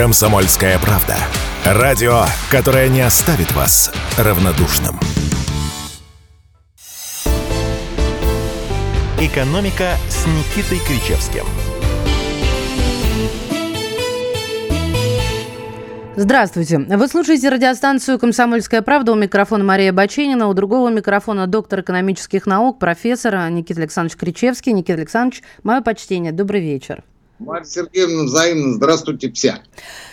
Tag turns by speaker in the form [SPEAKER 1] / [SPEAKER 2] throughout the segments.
[SPEAKER 1] Комсомольская правда. Радио, которое не оставит вас равнодушным. «Экономика» с Никитой Кричевским –
[SPEAKER 2] Здравствуйте. Вы слушаете радиостанцию «Комсомольская правда». У микрофона Мария Баченина, у другого микрофона доктор экономических наук, профессор Никита Александрович Кричевский. Никита Александрович, мое почтение. Добрый вечер.
[SPEAKER 3] Марья Сергеевна, взаимно. Здравствуйте все.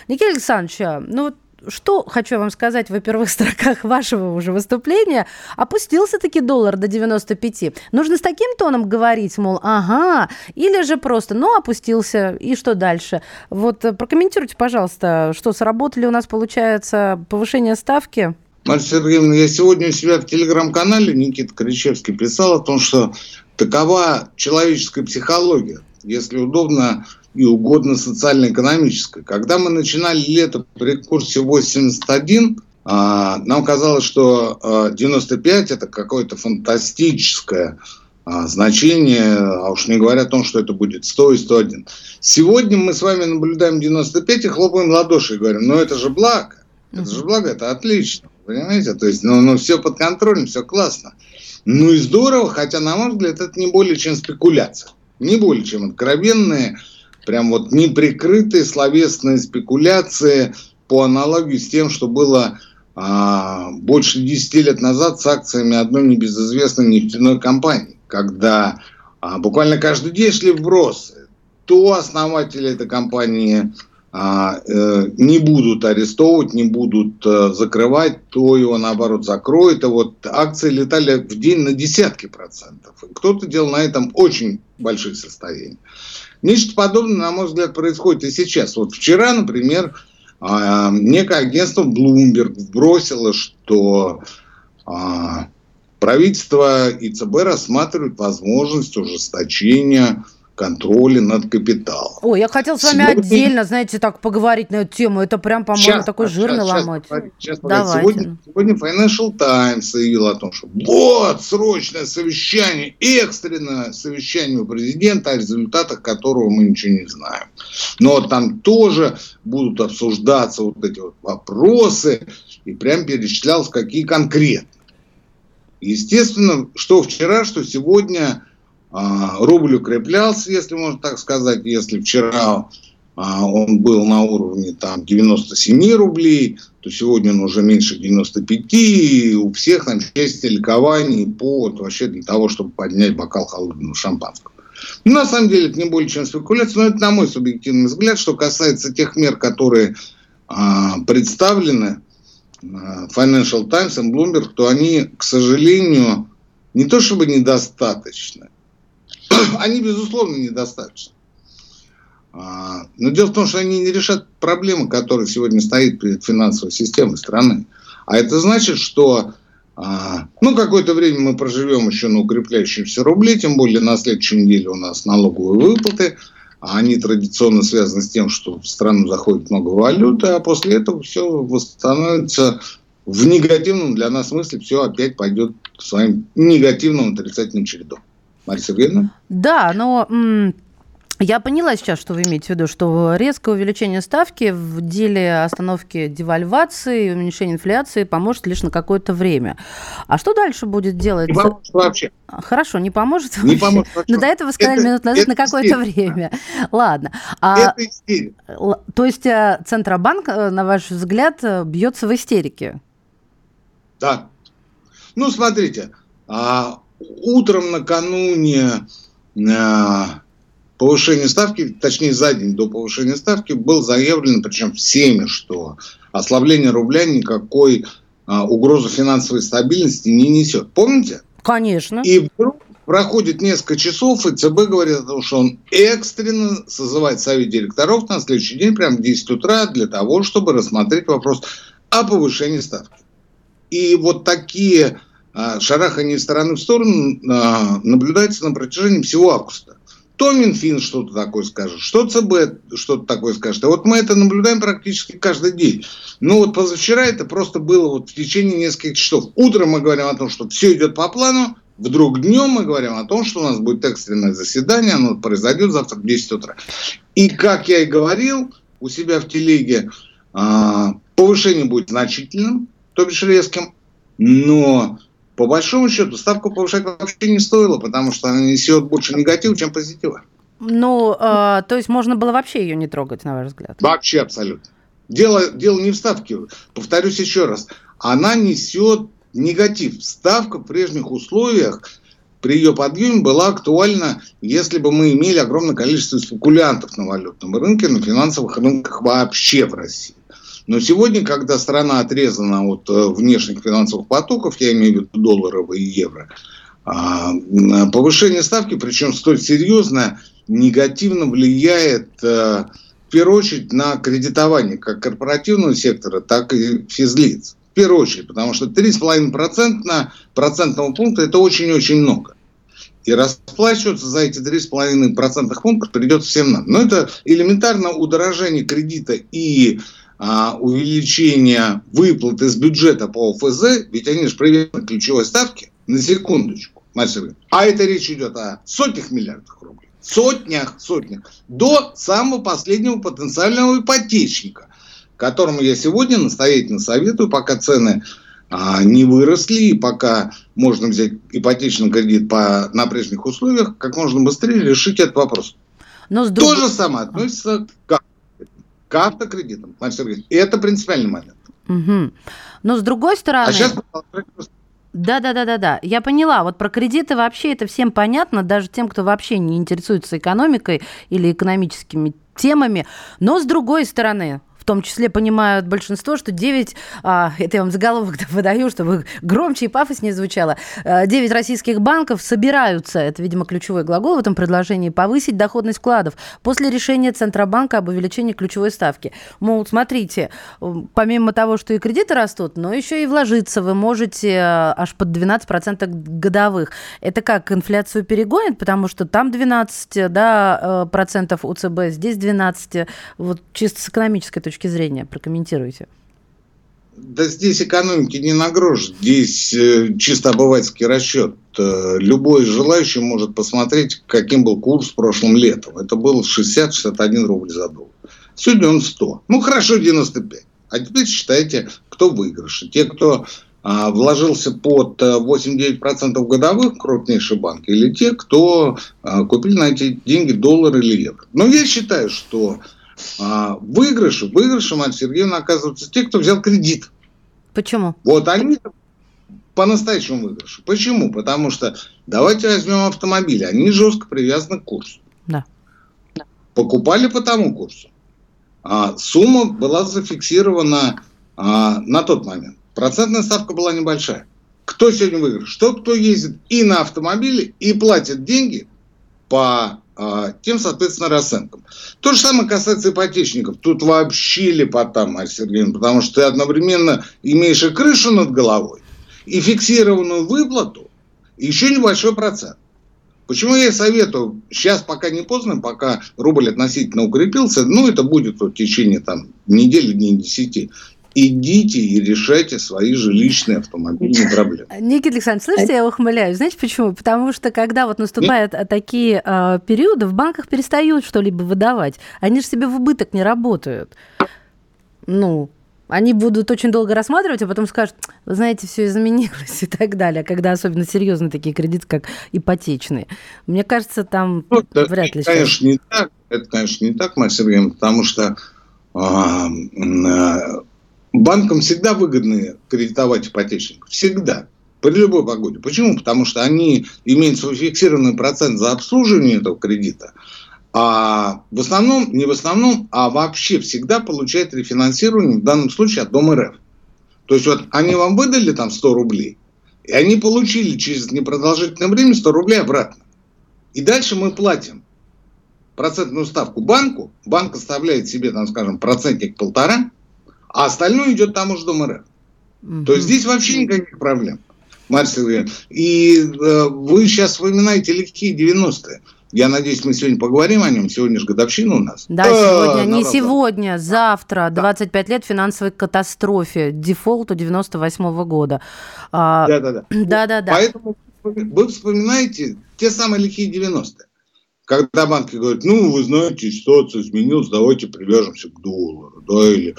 [SPEAKER 2] Никита Александрович, ну что хочу вам сказать во первых строках вашего уже выступления. Опустился таки доллар до 95. Нужно с таким тоном говорить, мол, ага, или же просто, ну, опустился, и что дальше? Вот э, прокомментируйте, пожалуйста, что сработали у нас, получается, повышение ставки?
[SPEAKER 3] Марья Сергеевна, я сегодня у себя в телеграм-канале Никита Кричевский писал о том, что такова человеческая психология. Если удобно, и угодно социально-экономической. Когда мы начинали лето при курсе 81, а, нам казалось, что 95 а, это какое-то фантастическое а, значение, а уж не говоря о том, что это будет 100 и 101. Сегодня мы с вами наблюдаем 95 и хлопаем ладоши и говорим, ну это же благо, это же благо, это отлично, понимаете? То есть, ну, ну все под контролем, все классно. Ну и здорово, хотя, на мой взгляд, это не более чем спекуляция. Не более чем откровенные прям вот неприкрытые словесные спекуляции по аналогии с тем, что было а, больше 10 лет назад с акциями одной небезызвестной нефтяной компании, когда а, буквально каждый день шли вбросы. То основатели этой компании а, э, не будут арестовывать, не будут э, закрывать, то его наоборот закроют. И вот акции летали в день на десятки процентов. кто-то делал на этом очень большие состояния. Нечто подобное, на мой взгляд, происходит и сейчас. Вот вчера, например, а, некое агентство Bloomberg бросило, что а, правительство и ЦБ рассматривают возможность ужесточения контроле над капиталом.
[SPEAKER 2] Ой, я хотел с вами Сегодня... отдельно, знаете, так поговорить на эту тему. Это прям, по-моему, такой жирный сейчас, ломоть.
[SPEAKER 3] Сейчас, сейчас сегодня, сегодня Financial Times заявил о том, что вот срочное совещание, экстренное совещание у президента, о результатах которого мы ничего не знаем. Но там тоже будут обсуждаться вот эти вот вопросы, и прям перечислялось, какие конкретно. Естественно, что вчера, что сегодня рубль укреплялся, если можно так сказать. Если вчера а, он был на уровне там 97 рублей, то сегодня он уже меньше 95, и у всех там счастье, ликование, повод вообще для того, чтобы поднять бокал холодного шампанского. Ну, на самом деле это не более чем спекуляция, но это на мой субъективный взгляд, что касается тех мер, которые а, представлены а, Financial Times и Bloomberg, то они, к сожалению, не то чтобы недостаточны, они, безусловно, недостаточны. А, но дело в том, что они не решат проблемы, которые сегодня стоит перед финансовой системой страны. А это значит, что а, ну, какое-то время мы проживем еще на укрепляющемся рубле, тем более на следующей неделе у нас налоговые выплаты, а они традиционно связаны с тем, что в страну заходит много валюты, а после этого все восстановится в негативном для нас смысле, все опять пойдет своим негативным отрицательным чередом. Марья Сергеевна?
[SPEAKER 2] Да, но я поняла сейчас, что вы имеете в виду, что резкое увеличение ставки в деле остановки девальвации и уменьшения инфляции поможет лишь на какое-то время. А что дальше будет делать?
[SPEAKER 3] Не поможет вообще.
[SPEAKER 2] Хорошо, не поможет?
[SPEAKER 3] Не поможет вообще.
[SPEAKER 2] Но до этого сказали это, минут назад на какое-то время. Ладно.
[SPEAKER 3] А, это.
[SPEAKER 2] То есть э, Центробанк, э, на ваш взгляд, э, бьется в истерике?
[SPEAKER 3] Да. Ну, смотрите, а утром накануне э, повышения ставки, точнее за день до повышения ставки, был заявлено, причем всеми, что ослабление рубля никакой э, угрозы финансовой стабильности не несет. Помните?
[SPEAKER 2] Конечно.
[SPEAKER 3] И вдруг проходит несколько часов, и ЦБ говорит о том, что он экстренно созывает совет директоров на следующий день, прямо в 10 утра, для того, чтобы рассмотреть вопрос о повышении ставки. И вот такие а, шарахание из стороны в сторону а, наблюдается на протяжении всего августа. То Минфин что-то такое скажет, что ЦБ что-то такое скажет. А вот мы это наблюдаем практически каждый день. Ну вот позавчера это просто было вот в течение нескольких часов. Утром мы говорим о том, что все идет по плану, Вдруг днем мы говорим о том, что у нас будет экстренное заседание, оно произойдет завтра в 10 утра. И как я и говорил, у себя в телеге, а, повышение будет значительным, то бишь резким, но по большому счету ставку повышать вообще не стоило, потому что она несет больше негатива, чем позитива.
[SPEAKER 2] Ну, э, то есть можно было вообще ее не трогать, на ваш взгляд?
[SPEAKER 3] Вообще абсолютно. Дело, дело не в ставке. Повторюсь еще раз. Она несет негатив. Ставка в прежних условиях при ее подъеме была актуальна, если бы мы имели огромное количество спекулянтов на валютном рынке, на финансовых рынках вообще в России. Но сегодня, когда страна отрезана от э, внешних финансовых потоков, я имею в виду долларовые и евро, а, повышение ставки, причем столь серьезное, негативно влияет э, в первую очередь на кредитование как корпоративного сектора, так и физлиц первую очередь, потому что 3,5% на процентного пункта – это очень-очень много. И расплачиваться за эти 3,5% процентных пункта придется всем нам. Но это элементарно удорожение кредита и а, увеличение выплат из бюджета по ОФЗ, ведь они же привязаны к ключевой ставке, на секундочку, Марсель. А это речь идет о сотнях миллиардах рублей. Сотнях, сотнях. До самого последнего потенциального ипотечника которому я сегодня настоятельно советую, пока цены а, не выросли, и пока можно взять ипотечный кредит по, на прежних условиях, как можно быстрее решить этот вопрос. Но с друг... То же самое относится к, к автокредитам. Это принципиальный момент.
[SPEAKER 2] Угу. Но с другой стороны... А сейчас да, да, да, да, да. Я поняла. Вот про кредиты вообще это всем понятно, даже тем, кто вообще не интересуется экономикой или экономическими темами. Но с другой стороны, том числе понимают большинство, что 9, а, это я вам заголовок выдаю, чтобы громче и пафоснее звучало, 9 а, российских банков собираются, это, видимо, ключевой глагол в этом предложении, повысить доходность вкладов после решения Центробанка об увеличении ключевой ставки. Мол, смотрите, помимо того, что и кредиты растут, но еще и вложиться вы можете а, аж под 12% годовых. Это как, инфляцию перегонит, потому что там 12 да, э, процентов УЦБ, здесь 12. Вот чисто с экономической точки точки зрения? Прокомментируйте.
[SPEAKER 3] Да здесь экономики не на здесь э, чисто обывательский расчет. Э, любой желающий может посмотреть, каким был курс прошлым летом. Это был 60-61 рубль за доллар. Сегодня он 100. Ну хорошо, 95. А теперь считайте, кто выигрыш. Те, кто а, вложился под 8-9% э, годовых, крупнейший банк, или те, кто а, купили на эти деньги доллар или евро. Но я считаю, что а, выигрыше, выигрышем от Сергеевна оказываются те, кто взял кредит.
[SPEAKER 2] Почему?
[SPEAKER 3] Вот они по-настоящему выигрыше. Почему? Потому что давайте возьмем автомобили. Они жестко привязаны к курсу.
[SPEAKER 2] Да.
[SPEAKER 3] Покупали по тому курсу. А, сумма была зафиксирована а, на тот момент. Процентная ставка была небольшая. Кто сегодня выигрыш? Что кто ездит и на автомобиле, и платит деньги по а, тем, соответственно, расценкам. То же самое касается ипотечников. Тут вообще лепота, Марья Сергеевна, потому что ты одновременно имеешь и крышу над головой, и фиксированную выплату, и еще небольшой процент. Почему я советую, сейчас пока не поздно, пока рубль относительно укрепился, ну, это будет в течение там, недели, дней десяти, идите и решайте свои жилищные автомобильные проблемы.
[SPEAKER 2] Никита Александрович, слышите, я ухмыляюсь. Знаете почему? Потому что когда вот наступают Нет? такие э, периоды, в банках перестают что-либо выдавать. Они же себе в убыток не работают. Ну, они будут очень долго рассматривать, а потом скажут, вы знаете, все изменилось и так далее, когда особенно серьезные такие кредиты, как ипотечные. Мне кажется, там ну, вряд ли...
[SPEAKER 3] Это, конечно, не так. Это, конечно, не так, Сергеевна, потому что а, банкам всегда выгодно кредитовать ипотечников. Всегда. При любой погоде. Почему? Потому что они имеют свой фиксированный процент за обслуживание этого кредита, а в основном, не в основном, а вообще всегда получают рефинансирование, в данном случае от Дома РФ. То есть вот они вам выдали там 100 рублей, и они получили через непродолжительное время 100 рублей обратно. И дальше мы платим процентную ставку банку, банк оставляет себе, там, скажем, процентик полтора, а остальное идет тому же Дом РФ. Угу. То есть здесь вообще никаких проблем. И э, вы сейчас вспоминаете легкие 90-е. Я надеюсь, мы сегодня поговорим о нем. Сегодня же годовщина у нас.
[SPEAKER 2] Да, сегодня, не сегодня, завтра. 25 лет финансовой катастрофе, дефолту 98 -го года.
[SPEAKER 3] А, да, да, да. Да, да, да. Поэтому вы вспоминаете те самые лихие 90-е, когда банки говорят, ну, вы знаете, ситуация изменилась, давайте привяжемся к доллару, да, или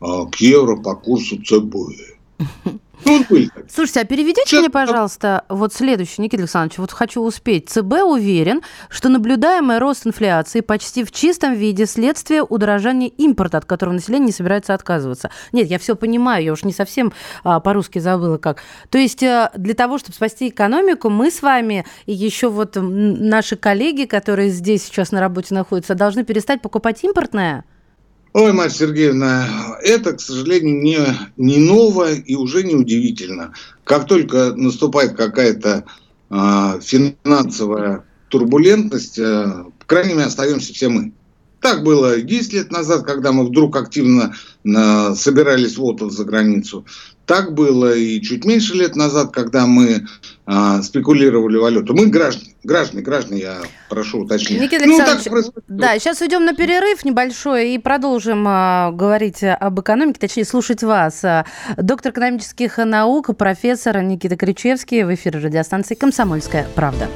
[SPEAKER 3] к евро по курсу ЦБ.
[SPEAKER 2] Ну, Слушайте, а переведите Сейчас... мне, пожалуйста, вот следующий, Никита Александрович, вот хочу успеть. ЦБ уверен, что наблюдаемый рост инфляции почти в чистом виде следствие удорожания импорта, от которого население не собирается отказываться. Нет, я все понимаю, я уж не совсем а, по-русски забыла как. То есть а, для того, чтобы спасти экономику, мы с вами и еще вот наши коллеги, которые здесь сейчас на работе находятся, должны перестать покупать импортное?
[SPEAKER 3] Ой, Марья Сергеевна, это, к сожалению, не, не ново и уже не удивительно. Как только наступает какая-то э, финансовая турбулентность, э, крайними остаемся все мы. Так было 10 лет назад, когда мы вдруг активно э, собирались в отпуск за границу. Так было и чуть меньше лет назад, когда мы а, спекулировали валюту. Мы граждане, граждане, граждане, я прошу уточнить.
[SPEAKER 2] Никита ну, Александрович, да, сейчас уйдем на перерыв небольшой и продолжим а, говорить об экономике, точнее, слушать вас. А, доктор экономических наук, профессор Никита Кричевский в эфире радиостанции «Комсомольская правда».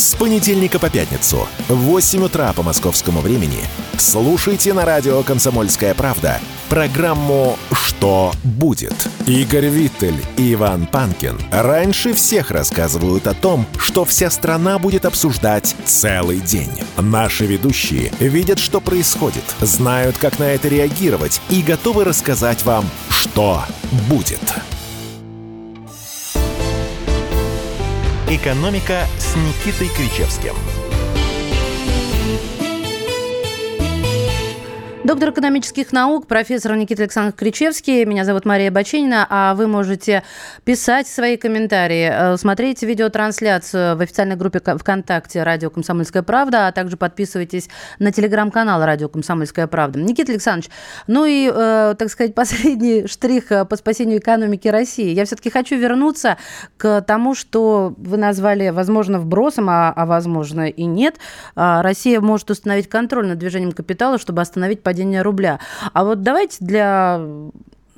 [SPEAKER 1] С понедельника по пятницу в 8 утра по московскому времени слушайте на радио «Комсомольская правда» программу «Что будет?». Игорь Виттель и Иван Панкин раньше всех рассказывают о том, что вся страна будет обсуждать целый день. Наши ведущие видят, что происходит, знают, как на это реагировать и готовы рассказать вам, что будет.
[SPEAKER 2] «Экономика» с Никитой Кричевским – Доктор экономических наук, профессор Никита Александрович Кричевский. Меня зовут Мария Баченина, а вы можете писать свои комментарии, э, смотреть видеотрансляцию в официальной группе ВКонтакте «Радио Комсомольская правда», а также подписывайтесь на телеграм-канал «Радио Комсомольская правда». Никита Александрович, ну и, э, так сказать, последний штрих э, по спасению экономики России. Я все-таки хочу вернуться к тому, что вы назвали, возможно, вбросом, а, а возможно и нет. А, Россия может установить контроль над движением капитала, чтобы остановить падения рубля. А вот давайте для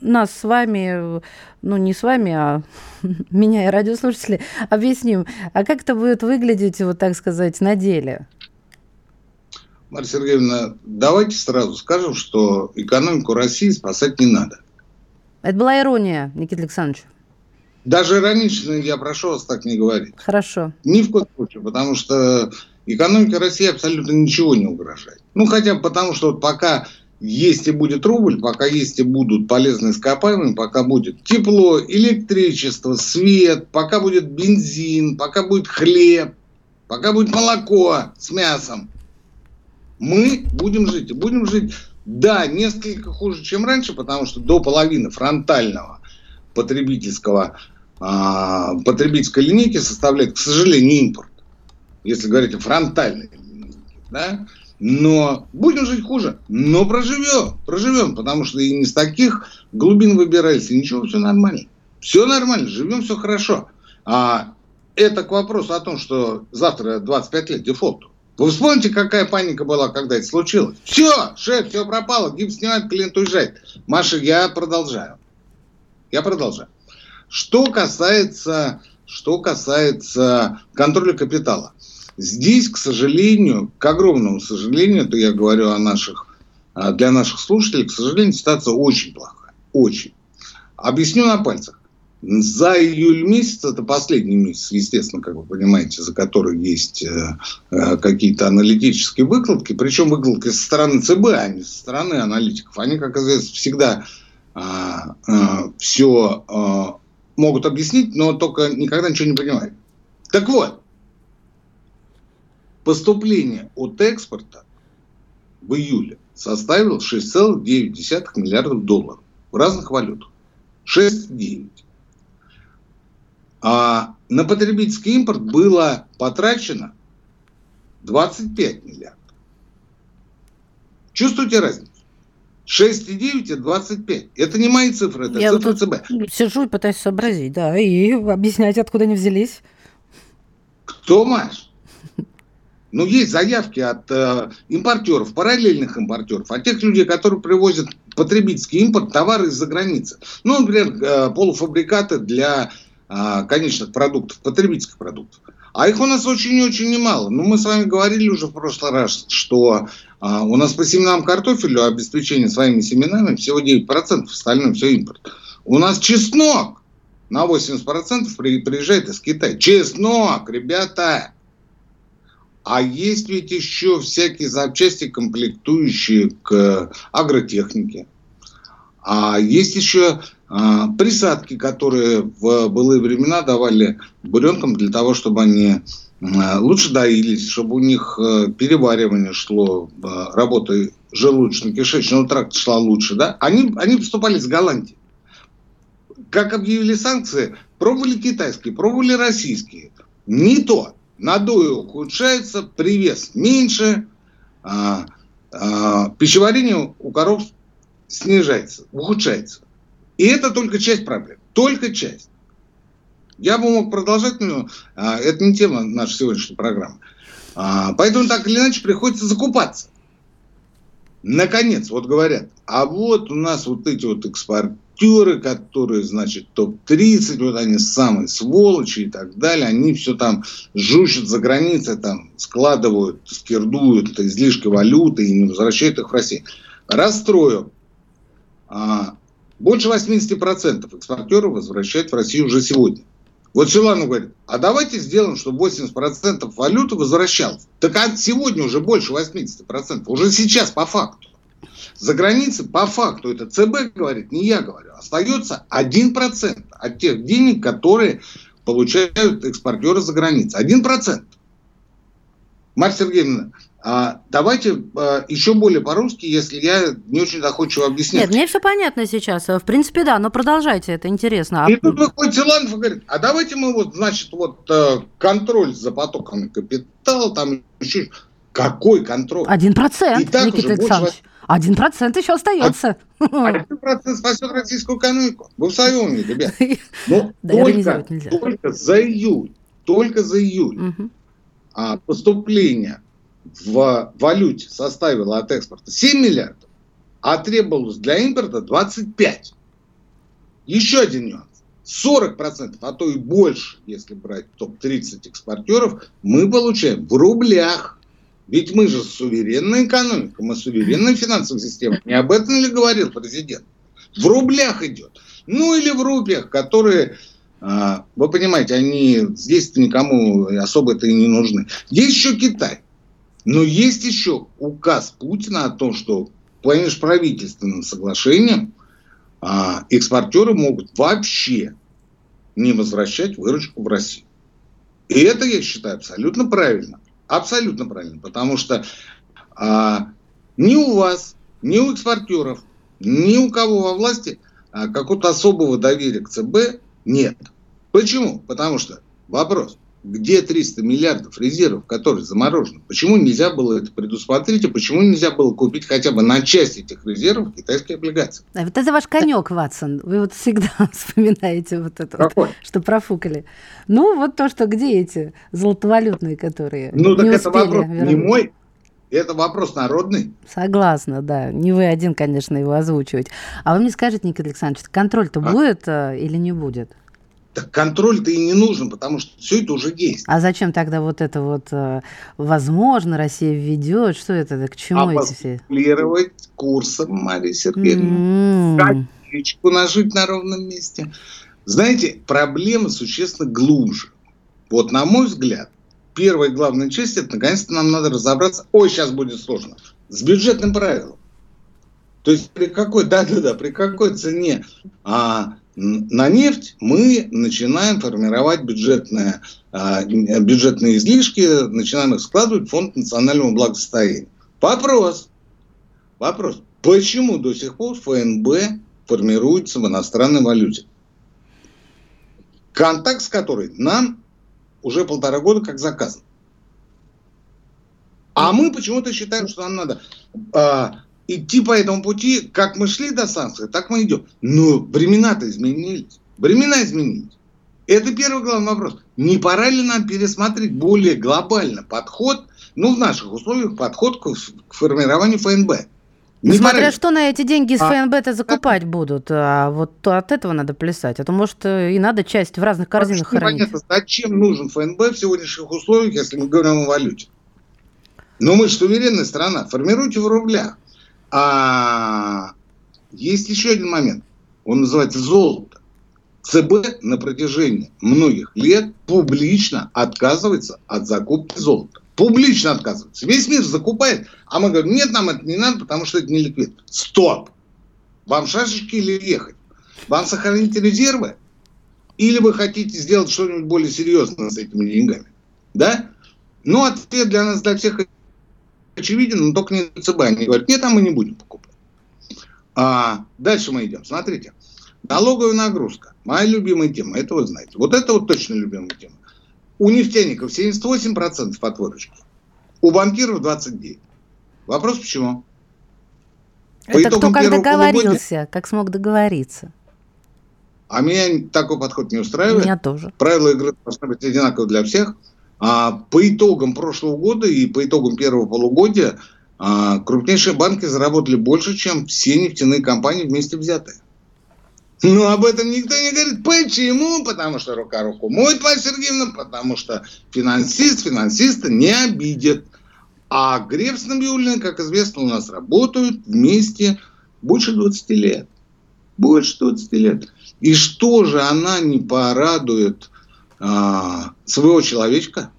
[SPEAKER 2] нас с вами, ну не с вами, а меня и радиослушатели, объясним, а как это будет выглядеть, вот так сказать, на деле?
[SPEAKER 3] Марья Сергеевна, давайте сразу скажем, что экономику России спасать не надо.
[SPEAKER 2] Это была ирония, Никита Александрович.
[SPEAKER 3] Даже иронично я прошу вас так не говорить.
[SPEAKER 2] Хорошо.
[SPEAKER 3] Ни в коем случае, потому что экономике России абсолютно ничего не угрожает. Ну, хотя бы потому, что вот пока есть и будет рубль, пока есть и будут полезные ископаемые, пока будет тепло, электричество, свет, пока будет бензин, пока будет хлеб, пока будет молоко с мясом, мы будем жить. И будем жить, да, несколько хуже, чем раньше, потому что до половины фронтального потребительского, а, потребительской линейки составляет, к сожалению, импорт если говорить о фронтальной да? Но будем жить хуже, но проживем, проживем, потому что и не с таких глубин выбирались, и ничего, все нормально. Все нормально, живем, все хорошо. А это к вопросу о том, что завтра 25 лет дефолту. Вы вспомните, какая паника была, когда это случилось? Все, шеф, все пропало, гипс снимает, клиент уезжает. Маша, я продолжаю. Я продолжаю. Что касается, что касается контроля капитала. Здесь, к сожалению, к огромному сожалению, это я говорю о наших, а, для наших слушателей, к сожалению, ситуация очень плохая. Очень. Объясню на пальцах. За июль месяц, это последний месяц, естественно, как вы понимаете, за который есть э, э, какие-то аналитические выкладки, причем выкладки со стороны ЦБ, а не со стороны аналитиков. Они, как известно, всегда э, э, все э, могут объяснить, но только никогда ничего не понимают. Так вот, поступление от экспорта в июле составило 6,9 миллиардов долларов в разных валютах. 6,9. А на потребительский импорт было потрачено 25 миллиардов. Чувствуете разницу? 6,9 и 25. Это не мои цифры, это Я цифры
[SPEAKER 2] вот ЦБ. Сижу и пытаюсь сообразить, да, и объяснять, откуда они взялись.
[SPEAKER 3] Кто, Маш? Но есть заявки от э, импортеров, параллельных импортеров, от тех людей, которые привозят потребительский импорт, товары из-за границы. Ну, например, э, полуфабрикаты для э, конечных продуктов, потребительских продуктов. А их у нас очень-очень немало. Ну, мы с вами говорили уже в прошлый раз, что а, у нас по семенам картофелю обеспечение своими семенами всего 9%, остальное все импорт. У нас чеснок на 80% приезжает из Китая. Чеснок, ребята! А есть ведь еще всякие запчасти, комплектующие к агротехнике. А есть еще а, присадки, которые в былые времена давали буренкам для того, чтобы они а, лучше доились, чтобы у них а, переваривание шло, а, работа желудочно-кишечного тракта шла лучше. Да? Они, они поступали с Голландии. Как объявили санкции, пробовали китайские, пробовали российские. Не то надой ухудшается, привес меньше, а, а, пищеварение у коров снижается, ухудшается. И это только часть проблем, только часть. Я бы мог продолжать, но а, это не тема нашей сегодняшней программы. А, поэтому так или иначе приходится закупаться. Наконец, вот говорят, а вот у нас вот эти вот экспорт, актеры, которые, значит, топ-30, вот они самые сволочи и так далее, они все там жужжат за границей, там складывают, скирдуют излишки валюты и не возвращают их в Россию. Расстрою. А, больше 80% экспортеров возвращают в Россию уже сегодня. Вот Силанов говорит, а давайте сделаем, чтобы 80% валюты возвращалось. Так а сегодня уже больше 80%. Уже сейчас по факту. За границей, по факту, это ЦБ говорит, не я говорю, остается 1% от тех денег, которые получают экспортеры за границей. 1%. Марья Сергеевна, а, давайте а, еще более по-русски, если я не очень доходчиво объясняю.
[SPEAKER 2] Нет, мне все понятно сейчас. В принципе, да, но продолжайте, это интересно.
[SPEAKER 3] А и тут выходит Силанов и говорит, а давайте мы вот, значит, вот э, контроль за потоками капитала, там еще... Какой контроль?
[SPEAKER 2] Один процент, Никита Александрович. Один процент еще остается.
[SPEAKER 3] Один процент спасет российскую экономику. Вы в уме, ребят. Но да, только, только за июль, только за июль угу. а, поступление в валюте составило от экспорта 7 миллиардов, а требовалось для импорта 25. Еще один нюанс. 40%, а то и больше, если брать топ-30 экспортеров, мы получаем в рублях. Ведь мы же суверенная экономика, мы суверенная финансовая система. Не об этом ли говорил президент? В рублях идет. Ну или в рупиях, которые, а, вы понимаете, они здесь никому особо-то и не нужны. Есть еще Китай. Но есть еще указ Путина о том, что по межправительственным соглашениям а, экспортеры могут вообще не возвращать выручку в Россию. И это, я считаю, абсолютно правильно. Абсолютно правильно, потому что а, ни у вас, ни у экспортеров, ни у кого во власти а, какого-то особого доверия к ЦБ нет. Почему? Потому что вопрос, где 300 миллиардов резервов, которые заморожены? Почему нельзя было это предусмотреть, и почему нельзя было купить хотя бы на часть этих резервов китайские облигации?
[SPEAKER 2] А вот это ваш конек, Ватсон. Вы вот всегда вспоминаете вот это, вот, что профукали. Ну, вот то, что где эти золотовалютные, которые
[SPEAKER 3] Ну, так это вопрос вернуть. не мой, это вопрос народный.
[SPEAKER 2] Согласна, да. Не вы один, конечно, его озвучивать. А вы мне скажете, Никита Александрович, контроль-то а? будет э, или не будет?
[SPEAKER 3] Так контроль-то и не нужен, потому что все это уже есть.
[SPEAKER 2] А зачем тогда вот это вот э, возможно Россия введет? Что это? К чему
[SPEAKER 3] а эти все? курсом, Мария Сергеевна. Mm. Копеечку нажить на ровном месте. Знаете, проблема существенно глубже. Вот на мой взгляд, первая главная часть, это наконец-то нам надо разобраться, ой, сейчас будет сложно, с бюджетным правилом. То есть при какой, да-да-да, при какой цене а, на нефть мы начинаем формировать бюджетные, а, бюджетные излишки, начинаем их складывать в фонд национального благосостояния. Вопрос. Вопрос. Почему до сих пор ФНБ формируется в иностранной валюте? Контакт с которой нам уже полтора года как заказан. А мы почему-то считаем, что нам надо а, идти по этому пути, как мы шли до санкций, так мы идем. Но времена-то изменились. Времена изменились. Это первый главный вопрос. Не пора ли нам пересмотреть более глобально подход, ну, в наших условиях, подход к, к формированию ФНБ?
[SPEAKER 2] Не Смотря пора... что на эти деньги из а, ФНБ-то закупать а, будут, а вот от этого надо плясать. А то, может, и надо часть в разных корзинах хранить. Понятно,
[SPEAKER 3] зачем нужен ФНБ в сегодняшних условиях, если мы говорим о валюте? Но мы же суверенная страна, формируйте в рублях. А есть еще один момент. Он называется золото. ЦБ на протяжении многих лет публично отказывается от закупки золота. Публично отказывается. Весь мир закупает, а мы говорим, нет, нам это не надо, потому что это не ликвид. Стоп! Вам шашечки или ехать? Вам сохранить резервы? Или вы хотите сделать что-нибудь более серьезное с этими деньгами? Да? Ну, ответ для нас, для всех очевиден, но только не ЦБ. Они говорят, нет, а мы не будем покупать. А, дальше мы идем. Смотрите. Налоговая нагрузка. Моя любимая тема. Это вы знаете. Вот это вот точно любимая тема. У нефтяников 78% от выручки. У банкиров 29%. Вопрос почему?
[SPEAKER 2] По это кто как договорился, как смог договориться.
[SPEAKER 3] А меня такой подход не устраивает.
[SPEAKER 2] Меня тоже.
[SPEAKER 3] Правила игры должны быть одинаковы для всех. А по итогам прошлого года и по итогам первого полугодия а, крупнейшие банки заработали больше, чем все нефтяные компании вместе взятые. Но об этом никто не говорит. Почему? Потому что рука руку моет, Павел Сергеевна, потому что финансист финансиста не обидит. А Греф с Набиулиной, как известно, у нас работают вместе больше 20 лет. Больше 20 лет. И что же она не порадует а, своего человечка?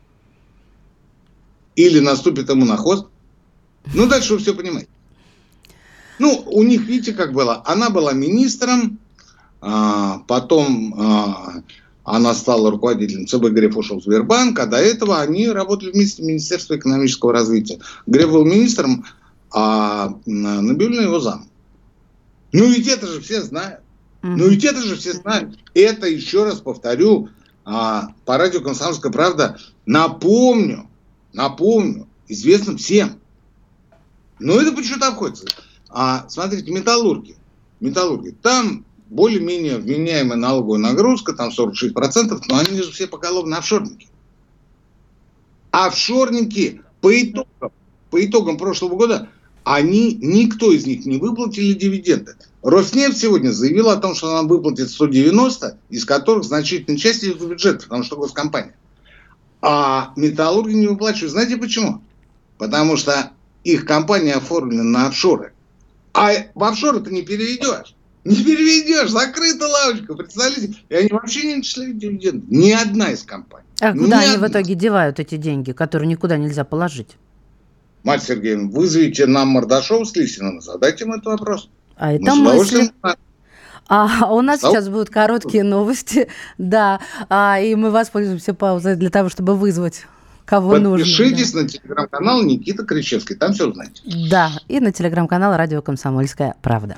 [SPEAKER 3] Или наступит ему на хвост? Ну, дальше вы все понимаете. Ну, у них, видите, как было? Она была министром, а, потом а, она стала руководителем ЦБ, Греф ушел в Сбербанк, а до этого они работали вместе в Министерстве экономического развития. Греф был министром, а Набиулина его зам. Ну ведь это же все знают. Ну ведь это же все знают. Это, еще раз повторю, а, по радио «Комсомольская правда» напомню, напомню, известно всем. Но это почему-то обходится. А, смотрите, металлурги. Металлурги. Там более-менее вменяемая налоговая нагрузка, там 46%, но они же все поголовно офшорники. Офшорники по итогам, по итогам прошлого года, они, никто из них не выплатили дивиденды. Роснефть сегодня заявила о том, что она выплатит 190, из которых значительная часть идет в бюджет, потому что госкомпания. А металлурги не выплачивают. Знаете почему? Потому что их компания оформлена на офшоры. А в офшоры ты не переведешь. Не переведешь, закрыта лавочка, представляете? И они вообще не начисляют дивиденды. Ни одна из компаний.
[SPEAKER 2] А куда Ни они одна. в итоге девают эти деньги, которые никуда нельзя положить?
[SPEAKER 3] Мать Сергеевна, вызовите нам Мордашова с Лисиным, задайте им этот вопрос.
[SPEAKER 2] А это мысли. А у нас сейчас будут короткие новости, да, а, и мы воспользуемся паузой для того, чтобы вызвать кого
[SPEAKER 3] Подпишитесь нужно. Подпишитесь да. на телеграм-канал Никита Кричевский, там все узнаете.
[SPEAKER 2] Да, и на телеграм-канал Радио Комсомольская правда.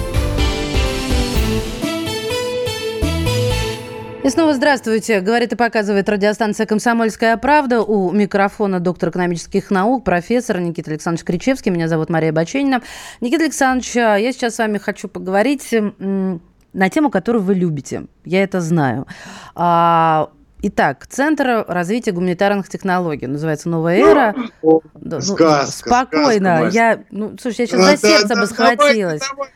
[SPEAKER 2] И снова здравствуйте. Говорит и показывает радиостанция «Комсомольская правда». У микрофона доктор экономических наук, профессор Никита Александрович Кричевский. Меня зовут Мария Баченина. Никита Александрович, а, я сейчас с вами хочу поговорить на тему, которую вы любите. Я это знаю. А, итак, Центр развития гуманитарных технологий. Называется «Новая эра».
[SPEAKER 3] Да, ну, сказка,
[SPEAKER 2] спокойно. Сказка, я, ну, слушай, я сейчас за сердце бы схватилась. Давай, давай.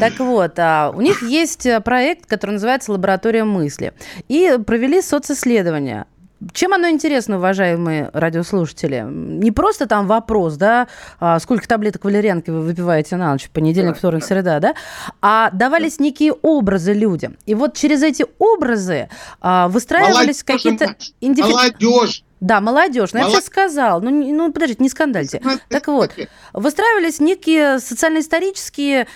[SPEAKER 2] Так вот, а, у них есть э, проект, который называется «Лаборатория мысли». И провели социсследование. Чем оно интересно, уважаемые радиослушатели? Не просто там вопрос, да, а, сколько таблеток валерьянки вы выпиваете на ночь, понедельник, вторник, среда, да, а давались некие образы людям. И вот через эти образы а, выстраивались какие-то...
[SPEAKER 3] Индифи... Молодежь!
[SPEAKER 2] Да, молодежь. Но Молод... я сейчас сказал. Ну, ну, подождите, не скандальте. Так вот, выстраивались некие социально-исторические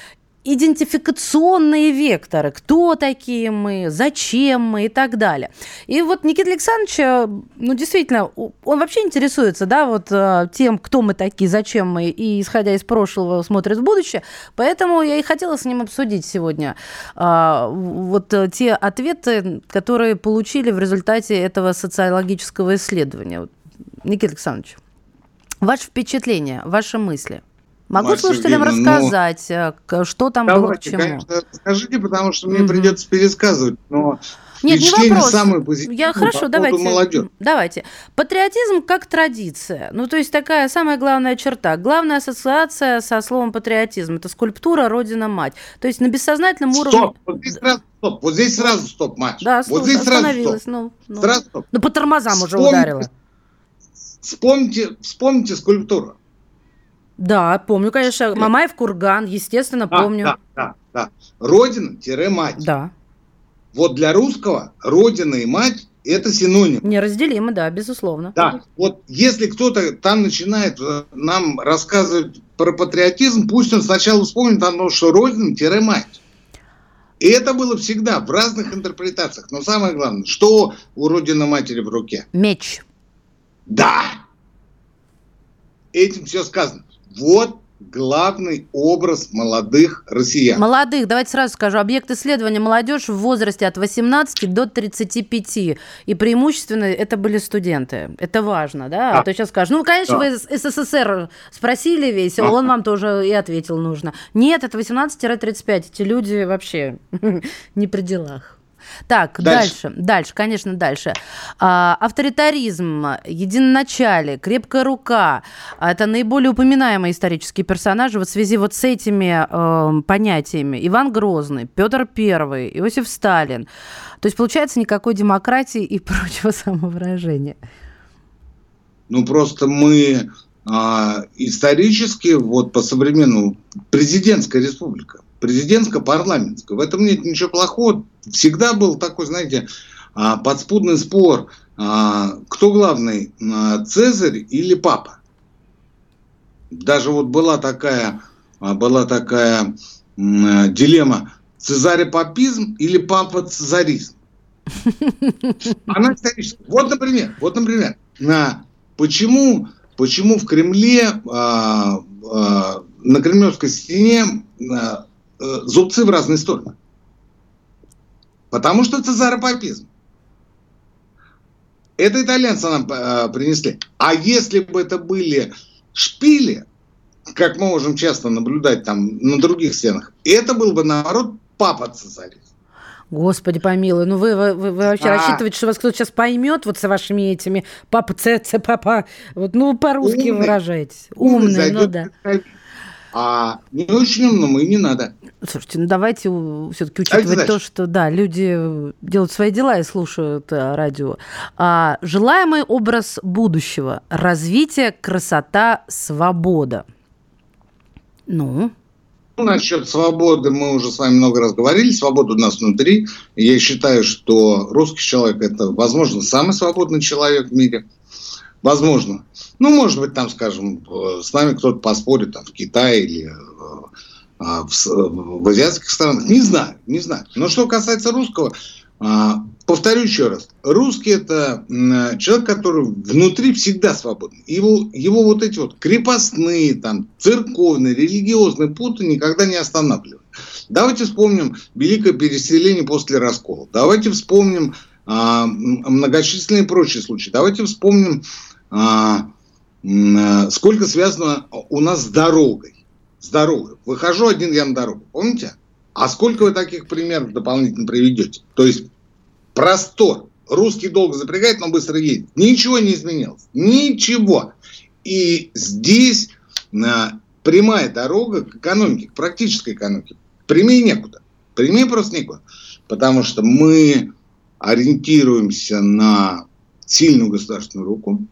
[SPEAKER 2] идентификационные векторы. Кто такие мы, зачем мы и так далее. И вот Никита Александрович, э, ну, действительно, он вообще интересуется, да, вот э, тем, кто мы такие, зачем мы, и, исходя из прошлого, смотрит в будущее. Поэтому я и хотела с ним обсудить сегодня а, вот те ответы, которые получили в результате этого социологического исследования. Никита Александрович, ваше впечатление, ваши мысли – Могу Марья слушателям ну, рассказать, ну, что там давайте, было к чему?
[SPEAKER 3] Конечно, расскажите, потому что мне угу. придется пересказывать, но
[SPEAKER 2] нет, не вопрос. позитивное Я хорошо, давайте. Молодежь. Давайте. Патриотизм как традиция. Ну, то есть такая самая главная черта. Главная ассоциация со словом патриотизм это скульптура Родина-мать. То есть на бессознательном
[SPEAKER 3] стоп,
[SPEAKER 2] уровне.
[SPEAKER 3] Вот здесь сразу стоп. Вот здесь сразу стоп, мать.
[SPEAKER 2] Да,
[SPEAKER 3] вот здесь
[SPEAKER 2] сразу стоп. Ну, ну. Сразу стоп. Ну, по тормозам Вспомните, уже ударила.
[SPEAKER 3] Вспомните, вспомните скульптуру.
[SPEAKER 2] Да, помню, конечно. Мамаев курган, естественно, да, помню.
[SPEAKER 3] Да, да, да. Родина-мать.
[SPEAKER 2] Да.
[SPEAKER 3] Вот для русского родина и мать это синоним.
[SPEAKER 2] Неразделимо, да, безусловно.
[SPEAKER 3] Да, вот если кто-то там начинает э, нам рассказывать про патриотизм, пусть он сначала вспомнит оно, что родина-мать. И это было всегда в разных интерпретациях. Но самое главное, что у Родины Матери в руке?
[SPEAKER 2] Меч.
[SPEAKER 3] Да. Этим все сказано. Вот главный образ молодых россиян.
[SPEAKER 2] Молодых, давайте сразу скажу, объект исследования молодежь в возрасте от 18 до 35. И преимущественно это были студенты. Это важно, да? А да. А то сейчас скажут, ну, конечно, да. вы СССР спросили весь, а. он вам тоже и ответил нужно. Нет, это 18-35. Эти люди вообще не при делах. Так, дальше, дальше, дальше конечно, дальше. А, авторитаризм, единоначалие, крепкая рука. Это наиболее упоминаемые исторические персонажи вот в связи вот с этими э, понятиями. Иван Грозный, Петр Первый, Иосиф Сталин. То есть, получается, никакой демократии и прочего самовыражения.
[SPEAKER 3] Ну, просто мы а, исторически, вот по современному, президентская республика президентско-парламентская. В этом нет ничего плохого. Всегда был такой, знаете, а, подспудный спор, а, кто главный, а, Цезарь или Папа. Даже вот была такая, была такая дилемма, Цезарь-папизм или папа-цезаризм. Она историческая. Вот, например, вот, например, почему, почему в Кремле, на Кремлевской стене зубцы в разные стороны. Потому что это заропапизм. Это итальянцы нам э, принесли. А если бы это были шпили, как мы можем часто наблюдать там на других стенах, это был бы, наоборот, папа цезарь.
[SPEAKER 2] Господи помилуй, ну вы, вы, вы вообще а... рассчитываете, что вас кто-то сейчас поймет вот с вашими этими папа, ц, ц, папа, вот, ну по-русски Умный. выражаетесь. Умный, ну да.
[SPEAKER 3] А не очень умному и не надо.
[SPEAKER 2] Слушайте, ну давайте все-таки учитывать то, что да, люди делают свои дела и слушают а, радио. А, желаемый образ будущего. Развитие, красота, свобода. Ну,
[SPEAKER 3] ну, насчет свободы мы уже с вами много раз говорили. Свобода у нас внутри. Я считаю, что русский человек – это, возможно, самый свободный человек в мире. Возможно. Ну, может быть, там, скажем, э, с нами кто-то поспорит там, в Китае или э, а, в, в азиатских странах. Не знаю, не знаю. Но что касается русского, а, повторю еще раз. Русский – это человек, который внутри всегда свободен. Его, его вот эти вот крепостные, там, церковные, религиозные путы никогда не останавливают. Давайте вспомним великое переселение после раскола. Давайте вспомним а, многочисленные прочие случаи. Давайте вспомним сколько связано у нас с дорогой. С дорогой. Выхожу один я на дорогу, помните? А сколько вы таких примеров дополнительно приведете? То есть простор. Русский долго запрягает, но быстро едет. Ничего не изменилось. Ничего. И здесь а, прямая дорога к экономике, к практической экономике. Прямее некуда. Прямее просто некуда. Потому что мы ориентируемся на сильную государственную руку,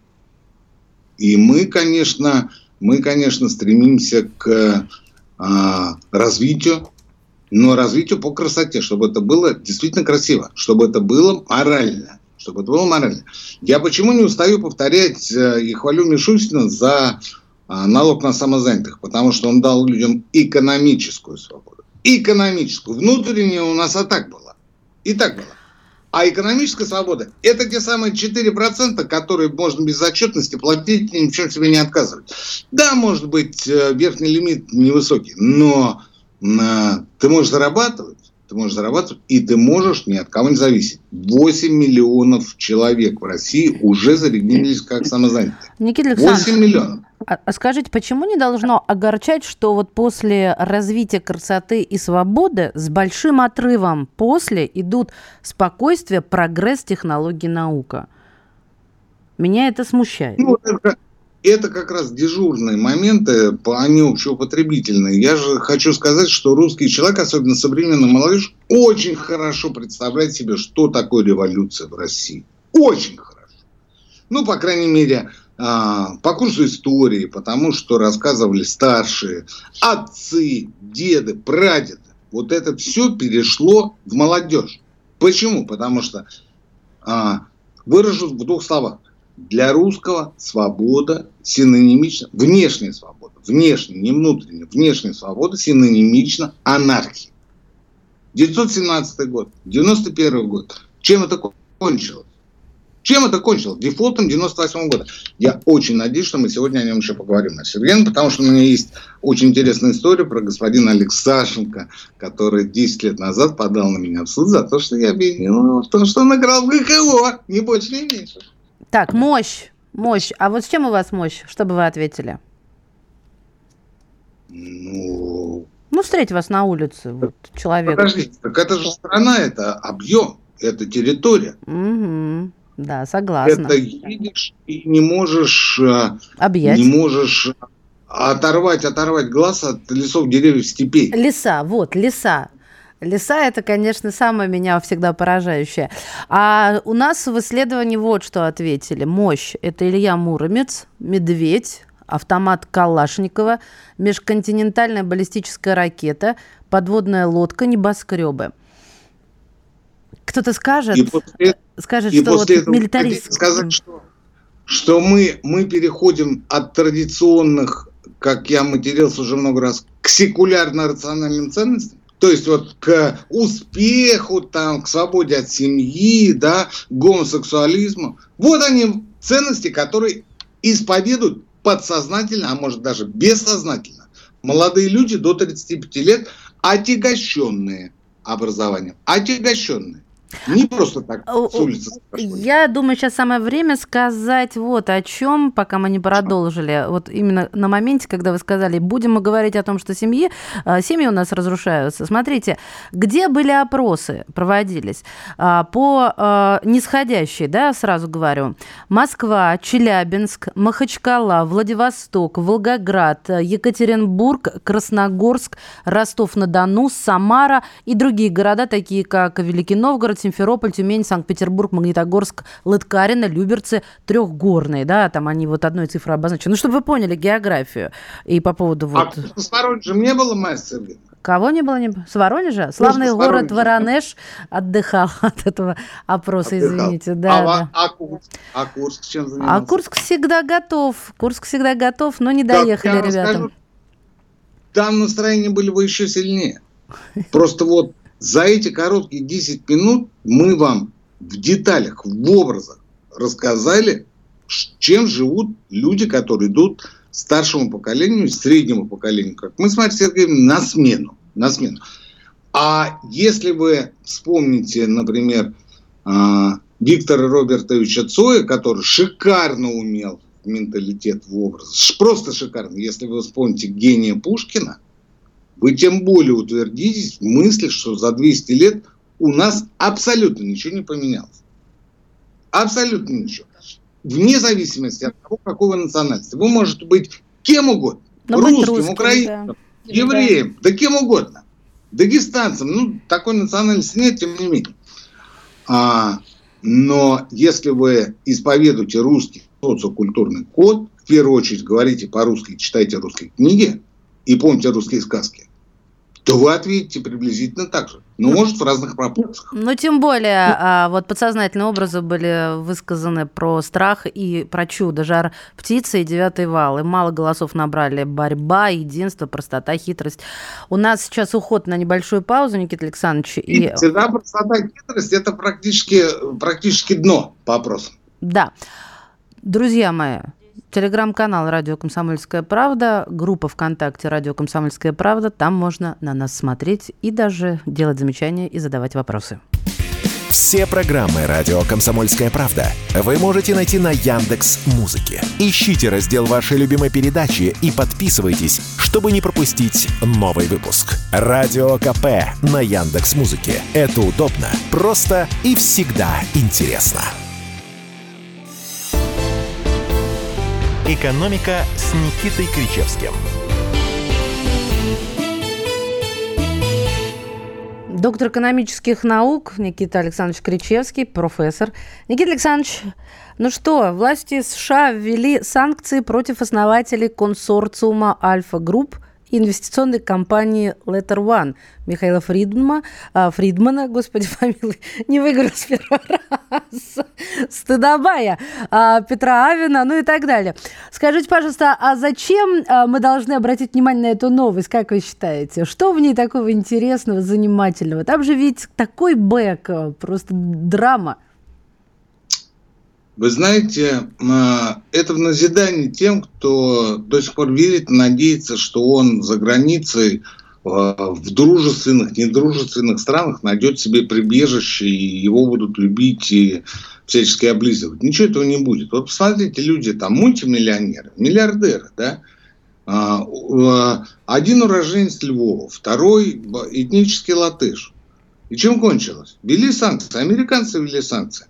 [SPEAKER 3] и мы, конечно, мы, конечно, стремимся к а, развитию, но развитию по красоте, чтобы это было действительно красиво, чтобы это было морально, чтобы это было морально. Я почему не устаю повторять э, и хвалю Мишустина за а, налог на самозанятых, потому что он дал людям экономическую свободу. экономическую. Внутренняя у нас и так была. И так было. А экономическая свобода – это те самые 4%, которые можно без отчетности платить, ни в чем себе не отказывать. Да, может быть, э, верхний лимит невысокий, но э, ты можешь зарабатывать, ты можешь зарабатывать, и ты можешь ни от кого не зависеть. 8 миллионов человек в России уже зарегистрировались как самозанятые.
[SPEAKER 2] Никита Александрович, 8 миллионов. А, а скажите, почему не должно огорчать, что вот после развития красоты и свободы с большим отрывом после идут спокойствие, прогресс, технологии, наука? Меня это смущает. Ну,
[SPEAKER 3] это, это как раз дежурные моменты, они общеупотребительные. Я же хочу сказать, что русский человек, особенно современный молодежь, очень хорошо представляет себе, что такое революция в России. Очень хорошо. Ну, по крайней мере, по курсу истории, потому что рассказывали старшие, отцы, деды, прадеды. Вот это все перешло в молодежь. Почему? Потому что, а, выражу в двух словах, для русского свобода синонимична, внешняя свобода, внешняя, не внутренняя, внешняя свобода синонимична анархии. 917 год, 91 год. Чем это кончилось? Чем это кончилось? Дефолтом 98 года. Я очень надеюсь, что мы сегодня о нем еще поговорим, на Сергеем, потому что у меня есть очень интересная история про господина Алексашенко, который 10 лет назад подал на меня в суд за то, что я обвинил в том, что он играл в ГКО, не больше, не меньше.
[SPEAKER 2] Так, мощь, мощь. А вот с чем у вас мощь? Что бы вы ответили? Ну... Ну, встретить вас на улице, вот, человек.
[SPEAKER 3] Подождите, так это же страна, это объем, это территория.
[SPEAKER 2] Угу. Да, согласна.
[SPEAKER 3] Это едешь и не можешь... Э,
[SPEAKER 2] Объять.
[SPEAKER 3] Не можешь оторвать, оторвать глаз от лесов, деревьев, степей.
[SPEAKER 2] Леса, вот, леса. Леса – это, конечно, самое меня всегда поражающее. А у нас в исследовании вот что ответили. Мощь – это Илья Муромец, Медведь, автомат Калашникова, межконтинентальная баллистическая ракета, подводная лодка, небоскребы. Кто-то скажет, и после, скажет и что
[SPEAKER 3] после вот милитарист... Сказать, что, что мы, мы переходим от традиционных, как я матерился уже много раз, к секулярно-рациональным ценностям, то есть вот к успеху, там, к свободе от семьи, да, гомосексуализму. Вот они ценности, которые исповедуют подсознательно, а может даже бессознательно. Молодые люди до 35 лет, отягощенные образованием, отягощенные. Не просто так с улицы
[SPEAKER 2] Я думаю, сейчас самое время сказать вот о чем, пока мы не продолжили. Вот именно на моменте, когда вы сказали, будем мы говорить о том, что семьи, а, семьи у нас разрушаются. Смотрите, где были опросы проводились? А, по а, нисходящей, да, сразу говорю. Москва, Челябинск, Махачкала, Владивосток, Волгоград, Екатеринбург, Красногорск, Ростов-на-Дону, Самара и другие города, такие как Великий Новгород, Симферополь, Тюмень, Санкт-Петербург, Магнитогорск, Лыткарино, Люберцы, трехгорные, да, там они вот одной цифрой обозначены. Ну, чтобы вы поняли географию и по поводу а вот...
[SPEAKER 3] А в Воронеже не было мастера?
[SPEAKER 2] Кого не было? Не... С Воронежа? Славный Может, город Воронеж отдыхал от этого опроса, отдыхал. извините. Да,
[SPEAKER 3] а,
[SPEAKER 2] да.
[SPEAKER 3] а, Курск? А Курск чем занимался?
[SPEAKER 2] А Курск всегда готов. Курск всегда готов, но не доехали так, ребята. Расскажу,
[SPEAKER 3] там настроения были бы еще сильнее. Просто вот за эти короткие 10 минут мы вам в деталях, в образах рассказали, чем живут люди, которые идут старшему поколению, среднему поколению, как мы с Марьей Сергеевной, на смену. На смену. А если вы вспомните, например, а, Виктора Робертовича Цоя, который шикарно умел менталитет в образ, просто шикарно. Если вы вспомните гения Пушкина – вы тем более утвердитесь в мысли, что за 200 лет у нас абсолютно ничего не поменялось. Абсолютно ничего. Вне зависимости от того, какого национальности. Вы можете быть кем угодно. Но русским, русским, украинцем, да. евреем, да. да кем угодно. Дагестанцем. Ну, такой национальности нет, тем не менее. А, но если вы исповедуете русский социокультурный код, в первую очередь говорите по-русски, читайте русские книги и помните русские сказки, то вы ответите приблизительно так же. Но, ну, может, в разных пропорциях.
[SPEAKER 2] Ну, тем более, а, вот подсознательные образы были высказаны про страх и про чудо. Жар птицы и девятый вал. И мало голосов набрали. Борьба, единство, простота, хитрость. У нас сейчас уход на небольшую паузу, Никита Александрович.
[SPEAKER 3] И... Всегда простота, хитрость – это практически, практически дно по опросам.
[SPEAKER 2] Да. Друзья мои, Телеграм-канал «Радио Комсомольская правда», группа ВКонтакте «Радио Комсомольская правда». Там можно на нас смотреть и даже делать замечания и задавать вопросы.
[SPEAKER 1] Все программы «Радио Комсомольская правда» вы можете найти на Яндекс Музыке. Ищите раздел вашей любимой передачи и подписывайтесь, чтобы не пропустить новый выпуск. Радио КП на Яндекс Музыке. Это удобно, просто и всегда интересно.
[SPEAKER 4] «Экономика» с Никитой Кричевским.
[SPEAKER 2] Доктор экономических наук Никита Александрович Кричевский, профессор. Никита Александрович, ну что, власти США ввели санкции против основателей консорциума «Альфа Групп», инвестиционной компании LetterOne Михаила Фридмана, а, Фридмана, господи, фамилию не выговорил с первого раза, Стыдобая, а, Петра Авина, ну и так далее. Скажите, пожалуйста, а зачем а, мы должны обратить внимание на эту новость, как вы считаете? Что в ней такого интересного, занимательного? Там же ведь такой бэк, просто драма.
[SPEAKER 3] Вы знаете, а, это в назидание тем, кто до сих пор верит, надеется, что он за границей а, в дружественных, недружественных странах найдет себе прибежище, и его будут любить и всячески облизывать. Ничего этого не будет. Вот посмотрите, люди там мультимиллионеры, миллиардеры, да, а, один уроженец Львова, второй этнический латыш. И чем кончилось? Ввели санкции, американцы ввели санкции.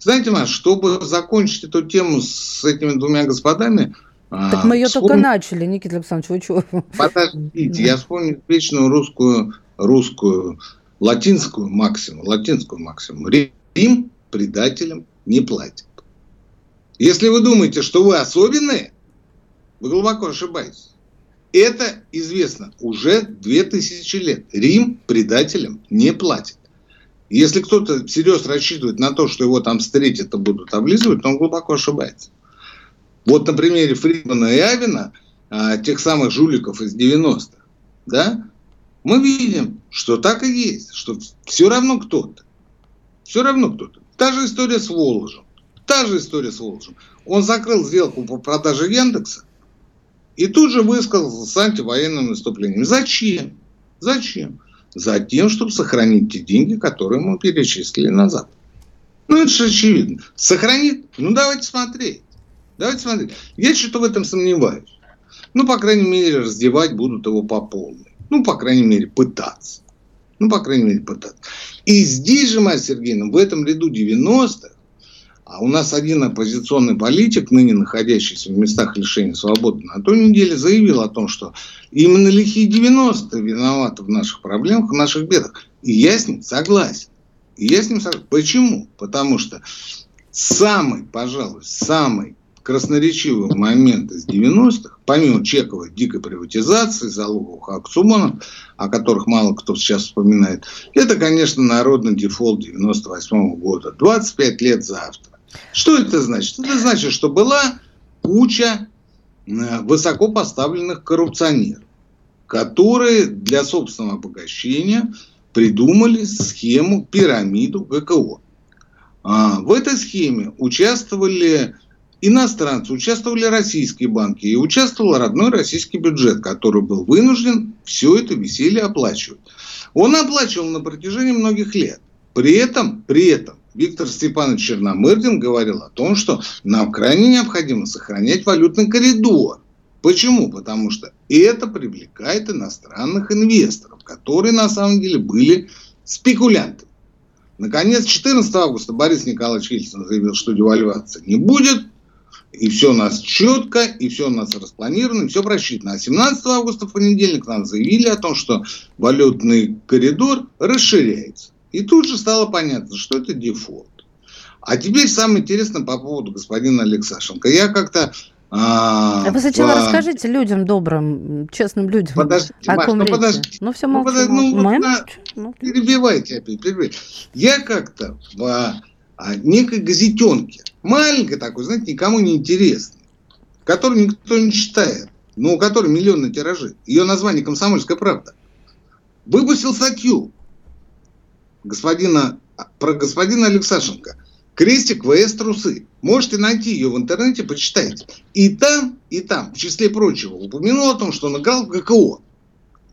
[SPEAKER 3] Знаете, Маш, чтобы закончить эту тему с этими двумя господами...
[SPEAKER 2] А, так мы ее вспом... только начали, Никита Александрович, вы чего?
[SPEAKER 3] Подождите, я вспомню вечную русскую, русскую, латинскую максимум, латинскую максимум. Рим предателям не платит. Если вы думаете, что вы особенные, вы глубоко ошибаетесь. Это известно уже 2000 лет. Рим предателям не платит. Если кто-то всерьез рассчитывает на то, что его там встретят и будут облизывать, то он глубоко ошибается. Вот на примере Фридмана и Авина, а, тех самых жуликов из 90-х, да, мы видим, что так и есть, что все равно кто-то. Все равно кто-то. Та же история с Волжем. Та же история с Волжем. Он закрыл сделку по продаже Яндекса и тут же высказался с антивоенным наступлением. Зачем? Зачем? За тем, чтобы сохранить те деньги, которые мы перечислили назад. Ну, это же очевидно. Сохранит? Ну, давайте смотреть. Давайте смотреть. Я что-то в этом сомневаюсь. Ну, по крайней мере, раздевать будут его по полной. Ну, по крайней мере, пытаться. Ну, по крайней мере, пытаться. И здесь же, Марья Сергеевна, в этом ряду 90-х а у нас один оппозиционный политик, ныне находящийся в местах лишения свободы, на той неделе заявил о том, что именно лихие 90-е виноваты в наших проблемах, в наших бедах. И я с ним согласен. И я с ним согласен. Почему? Потому что самый, пожалуй, самый красноречивый момент из 90-х, помимо чековой дикой приватизации, залоговых аукционов, о которых мало кто сейчас вспоминает, это, конечно, народный дефолт 98 -го года. 25 лет завтра. Что это значит? Это значит, что была куча э, высоко поставленных коррупционеров, которые для собственного обогащения придумали схему, пирамиду ГКО. А, в этой схеме участвовали иностранцы, участвовали российские банки и участвовал родной российский бюджет, который был вынужден все это веселье оплачивать. Он оплачивал на протяжении многих лет. При этом, при этом Виктор Степанович Черномырдин говорил о том, что нам крайне необходимо сохранять валютный коридор. Почему? Потому что это привлекает иностранных инвесторов, которые на самом деле были спекулянтами. Наконец, 14 августа Борис Николаевич Ельцин заявил, что девальвации не будет, и все у нас четко, и все у нас распланировано, и все просчитано. А 17 августа в понедельник нам заявили о том, что валютный коридор расширяется. И тут же стало понятно, что это дефолт. А теперь самое интересное по поводу господина Алексашенко. Я как-то
[SPEAKER 2] А, а вы сначала по... расскажите людям добрым, честным людям,
[SPEAKER 3] подождите,
[SPEAKER 2] о Маш, ком
[SPEAKER 3] ну,
[SPEAKER 2] речи.
[SPEAKER 3] Подождите.
[SPEAKER 2] Ну, все молчу. Ну,
[SPEAKER 3] подожди, ну, на... ну, перебивайте опять, перебивайте. Я как-то в а, некой газетенке, маленькой такой, знаете, никому не интересной, которую никто не читает, но у которой миллионные тиражи. Ее название «Комсомольская правда». Выпустил статью господина, про господина Алексашенко – Крестик ВС трусы. Можете найти ее в интернете, почитайте. И там, и там, в числе прочего, упомянул о том, что он играл в ГКО.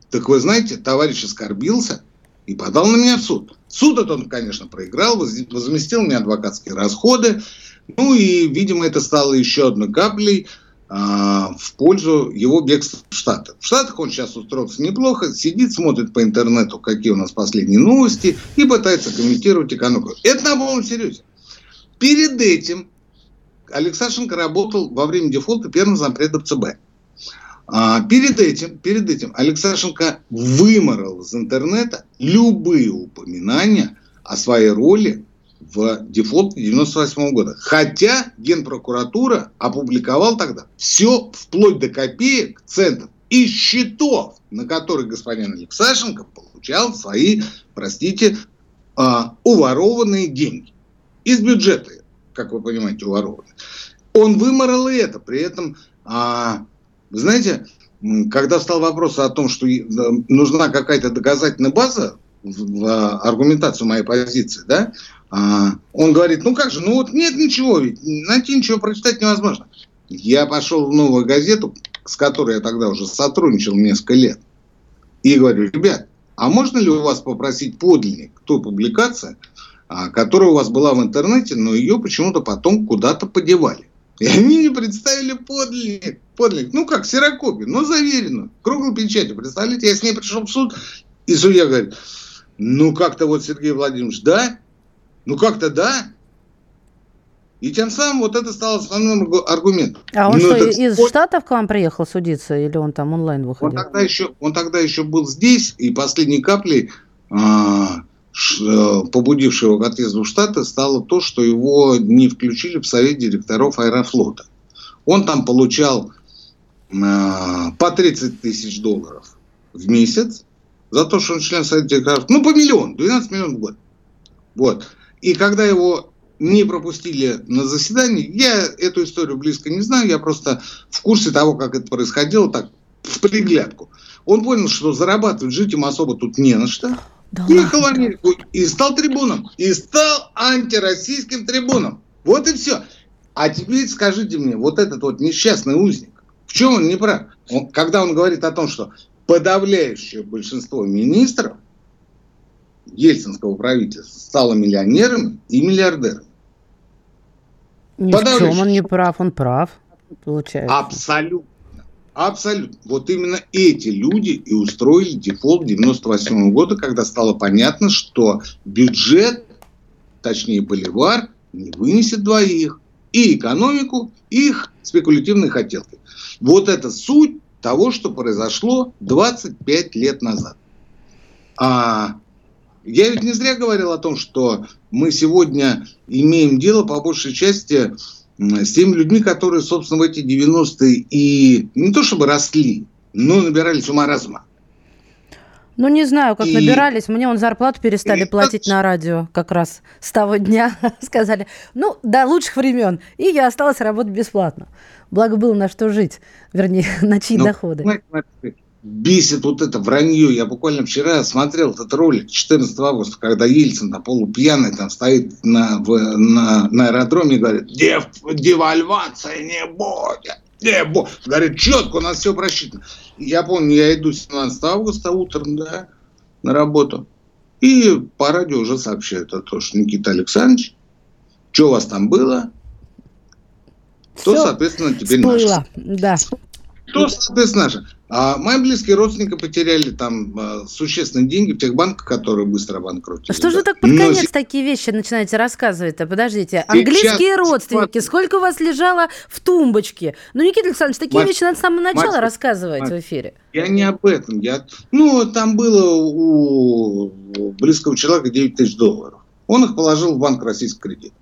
[SPEAKER 3] Так вы знаете, товарищ оскорбился и подал на меня в суд. Суд этот он, конечно, проиграл, возместил мне адвокатские расходы. Ну и, видимо, это стало еще одной каплей в пользу его бегства в Штаты. В Штатах он сейчас устроился неплохо, сидит, смотрит по интернету, какие у нас последние новости, и пытается комментировать экономику. Это на полном серьезе. Перед этим Алексашенко работал во время дефолта первым зампредом ЦБ. А перед этим, перед этим Алексашенко выморал из интернета любые упоминания о своей роли в дефолте 98 года. Хотя Генпрокуратура опубликовал тогда все вплоть до копеек, центов и счетов, на которые господин Алексашенко получал свои, простите, а, уворованные деньги из бюджета, как вы понимаете, уворованы. Он выморал и это. При этом, а, знаете, когда стал вопрос о том, что нужна какая-то доказательная база в, аргументацию моей позиции, да, а, он говорит, ну как же, ну вот нет ничего, ведь найти ничего прочитать невозможно. Я пошел в новую газету, с которой я тогда уже сотрудничал несколько лет, и говорю, ребят, а можно ли у вас попросить подлинник той публикации, а, которая у вас была в интернете, но ее почему-то потом куда-то подевали. И они не представили подлинник. подлинник. Ну как, серокопию, но заверенную, круглой печатью. Представляете, я с ней пришел в суд, и судья говорит, ну как-то вот, Сергей Владимирович, да, ну как-то да. И тем самым вот это стало основным аргументом.
[SPEAKER 2] А он
[SPEAKER 3] Но
[SPEAKER 2] что, из спор... Штатов к вам приехал судиться, или он там онлайн выходил?
[SPEAKER 3] Он тогда еще, он тогда еще был здесь, и последней каплей а, Э, побудившего его к отъезду в Штаты, стало то, что его не включили в совет директоров Аэрофлота. Он там получал э, по 30 тысяч долларов в месяц за то, что он член совета директоров. Ну, по миллион, 12 миллионов в год. Вот. И когда его не пропустили на заседание, я эту историю близко не знаю, я просто в курсе того, как это происходило, так, в приглядку. Он понял, что зарабатывать жить ему особо тут не на что. Да Уехал в Америку и стал трибуном. И стал антироссийским трибуном. Вот и все. А теперь скажите мне, вот этот вот несчастный узник, в чем он не прав? Он, когда он говорит о том, что подавляющее большинство министров ельцинского правительства стало миллионерами и миллиардерами.
[SPEAKER 2] Ни в чем он не прав, он прав, получается.
[SPEAKER 3] Абсолютно. Абсолютно. Вот именно эти люди и устроили дефолт 98 года, когда стало понятно, что бюджет, точнее боливар, не вынесет двоих. И экономику, и их спекулятивные хотелки. Вот это суть того, что произошло 25 лет назад. А я ведь не зря говорил о том, что мы сегодня имеем дело по большей части с теми людьми, которые, собственно, в эти 90-е и не то чтобы росли, но набирались ума разума.
[SPEAKER 2] Ну, не знаю, как и... набирались. Мне он зарплату перестали и... платить на радио как раз с того дня. Сказали, ну, до лучших времен. И я осталась работать бесплатно. Благо было на что жить. Вернее, на чьи ну, доходы
[SPEAKER 3] бесит вот это вранье. Я буквально вчера смотрел этот ролик 14 августа, когда Ельцин на полупьяный там стоит на, в, на, на аэродроме и говорит, Дев, девальвация не будет. Не будет. Говорит, четко у нас все просчитано. Я помню, я иду 17 августа утром, да, на работу. И по радио уже сообщают о том, что Никита Александрович, что у вас там было, то, соответственно, теперь
[SPEAKER 2] всплыло. наше. Да.
[SPEAKER 3] То, соответственно, наше. А мои близкие родственники потеряли там а, существенные деньги в тех банках, которые быстро обанкротили.
[SPEAKER 2] Что же вы так под конец Но... такие вещи начинаете рассказывать-то? Подождите. Английские Сейчас... родственники, сколько у вас лежало в тумбочке? Ну, Никита Александрович, такие мать, вещи надо с самого начала мать, рассказывать мать, в эфире.
[SPEAKER 3] Я не об этом. Я... Ну, там было у близкого человека 9 тысяч долларов. Он их положил в банк российский кредит.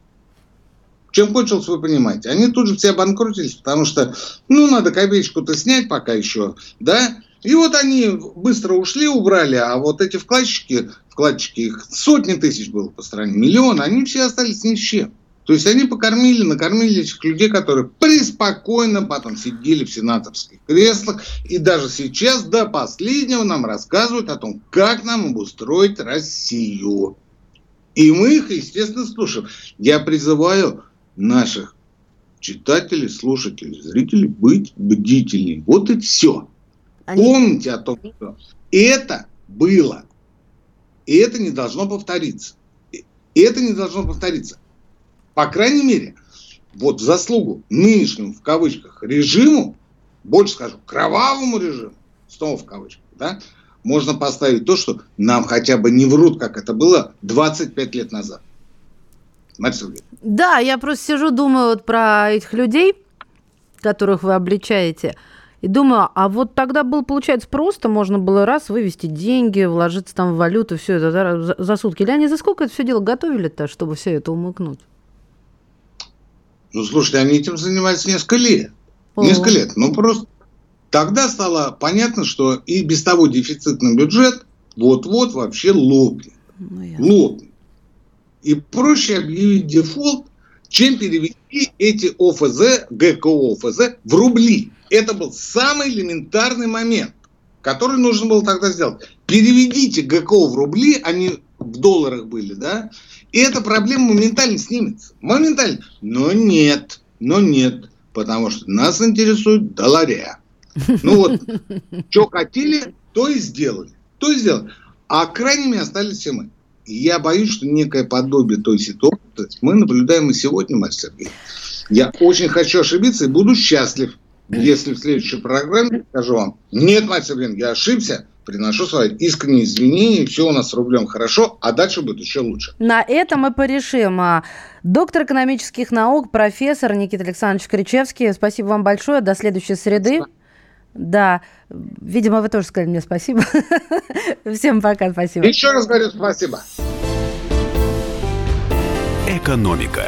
[SPEAKER 3] Чем кончилось, вы понимаете. Они тут же все обанкротились, потому что, ну, надо копеечку-то снять пока еще, да, и вот они быстро ушли, убрали, а вот эти вкладчики, вкладчики, их сотни тысяч было по стране, миллион, они все остались ни с чем. То есть они покормили, накормили этих людей, которые преспокойно потом сидели в сенаторских креслах и даже сейчас до последнего нам рассказывают о том, как нам обустроить Россию. И мы их, естественно, слушаем. Я призываю наших читателей, слушателей, зрителей быть бдительней. Вот и все. Они... Помните о том, что это было. И это не должно повториться. И это не должно повториться. По крайней мере, вот в заслугу нынешнему, в кавычках, режиму, больше скажу, кровавому режиму, снова в кавычках, да, можно поставить то, что нам хотя бы не врут, как это было 25 лет назад.
[SPEAKER 2] Да, я просто сижу, думаю вот про этих людей, которых вы обличаете – и думаю, а вот тогда был, получается, просто можно было раз вывести деньги, вложиться там в валюту, все это да, за, за сутки. Или они за сколько это все дело готовили-то, чтобы все это умыкнуть?
[SPEAKER 3] Ну, слушайте, они этим занимаются несколько лет. О. Несколько лет. Ну, просто тогда стало понятно, что и без того дефицитный бюджет вот-вот вообще лопнет. Ну, лопнет. И проще объявить дефолт, чем перевести эти ОФЗ, ГКО ОФЗ в рубли. Это был самый элементарный момент, который нужно было тогда сделать. Переведите ГКО в рубли, они в долларах были, да, и эта проблема моментально снимется. Моментально. Но нет, но нет, потому что нас интересует долларя. Ну вот, что хотели, то и сделали. То и сделали. А крайними остались все мы. Я боюсь, что некое подобие той ситуации мы наблюдаем и сегодня, Марк Сергей. Я очень хочу ошибиться и буду счастлив, если в следующей программе скажу вам, нет, Мать Сергеевна, я ошибся, приношу свои искренние извинения, все у нас с рублем хорошо, а дальше будет еще лучше.
[SPEAKER 2] На этом мы порешим. А, доктор экономических наук, профессор Никита Александрович Кричевский, спасибо вам большое, до следующей среды. Спасибо. Да, видимо, вы тоже сказали мне спасибо. Всем пока, спасибо.
[SPEAKER 3] Еще раз говорю спасибо.
[SPEAKER 1] Экономика.